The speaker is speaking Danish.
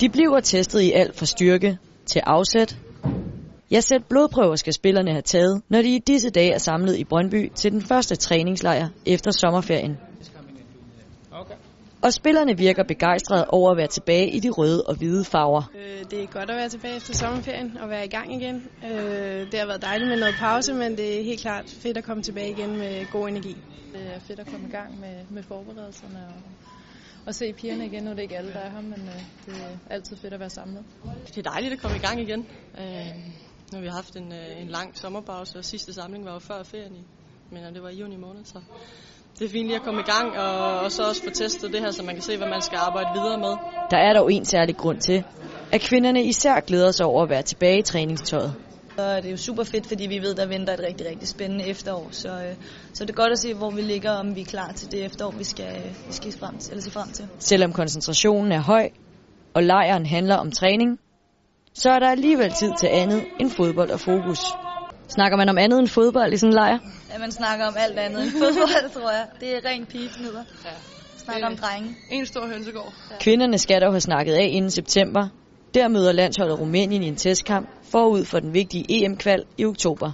De bliver testet i alt fra styrke til afsæt. Ja, sæt blodprøver skal spillerne have taget, når de i disse dage er samlet i Brøndby til den første træningslejr efter sommerferien. Og spillerne virker begejstrede over at være tilbage i de røde og hvide farver. Øh, det er godt at være tilbage efter sommerferien og være i gang igen. Øh, det har været dejligt med noget pause, men det er helt klart fedt at komme tilbage igen med god energi. Det er fedt at komme i gang med, med forberedelserne og, og se pigerne igen. Nu er det ikke alle, der er her, men øh, det er altid fedt at være samlet. Det er dejligt at komme i gang igen. Nu har vi haft en, en lang sommerpause, og sidste samling var jo før ferien, i, men det var i juni måned, så det er fint lige at komme i gang, og, og så også få testet det her, så man kan se, hvad man skal arbejde videre med. Der er dog en særlig grund til, at kvinderne især glæder sig over at være tilbage i træningstøjet. Og det er jo super fedt, fordi vi ved, der venter et rigtig, rigtig spændende efterår. Så, øh, så det er godt at se, hvor vi ligger, om vi er klar til det efterår, vi skal, vi skal frem til, eller se frem til. Selvom koncentrationen er høj, og lejren handler om træning, så er der alligevel tid til andet end fodbold og fokus. Snakker man om andet end fodbold i sådan en lejr? Ja, man snakker om alt andet end fodbold, tror jeg. Det er rent pigefnider. Ja. Snakker om drenge. En stor hønsegård. Ja. Kvinderne skal dog have snakket af inden september. Der møder landsholdet Rumænien i en testkamp forud for den vigtige EM-kval i oktober.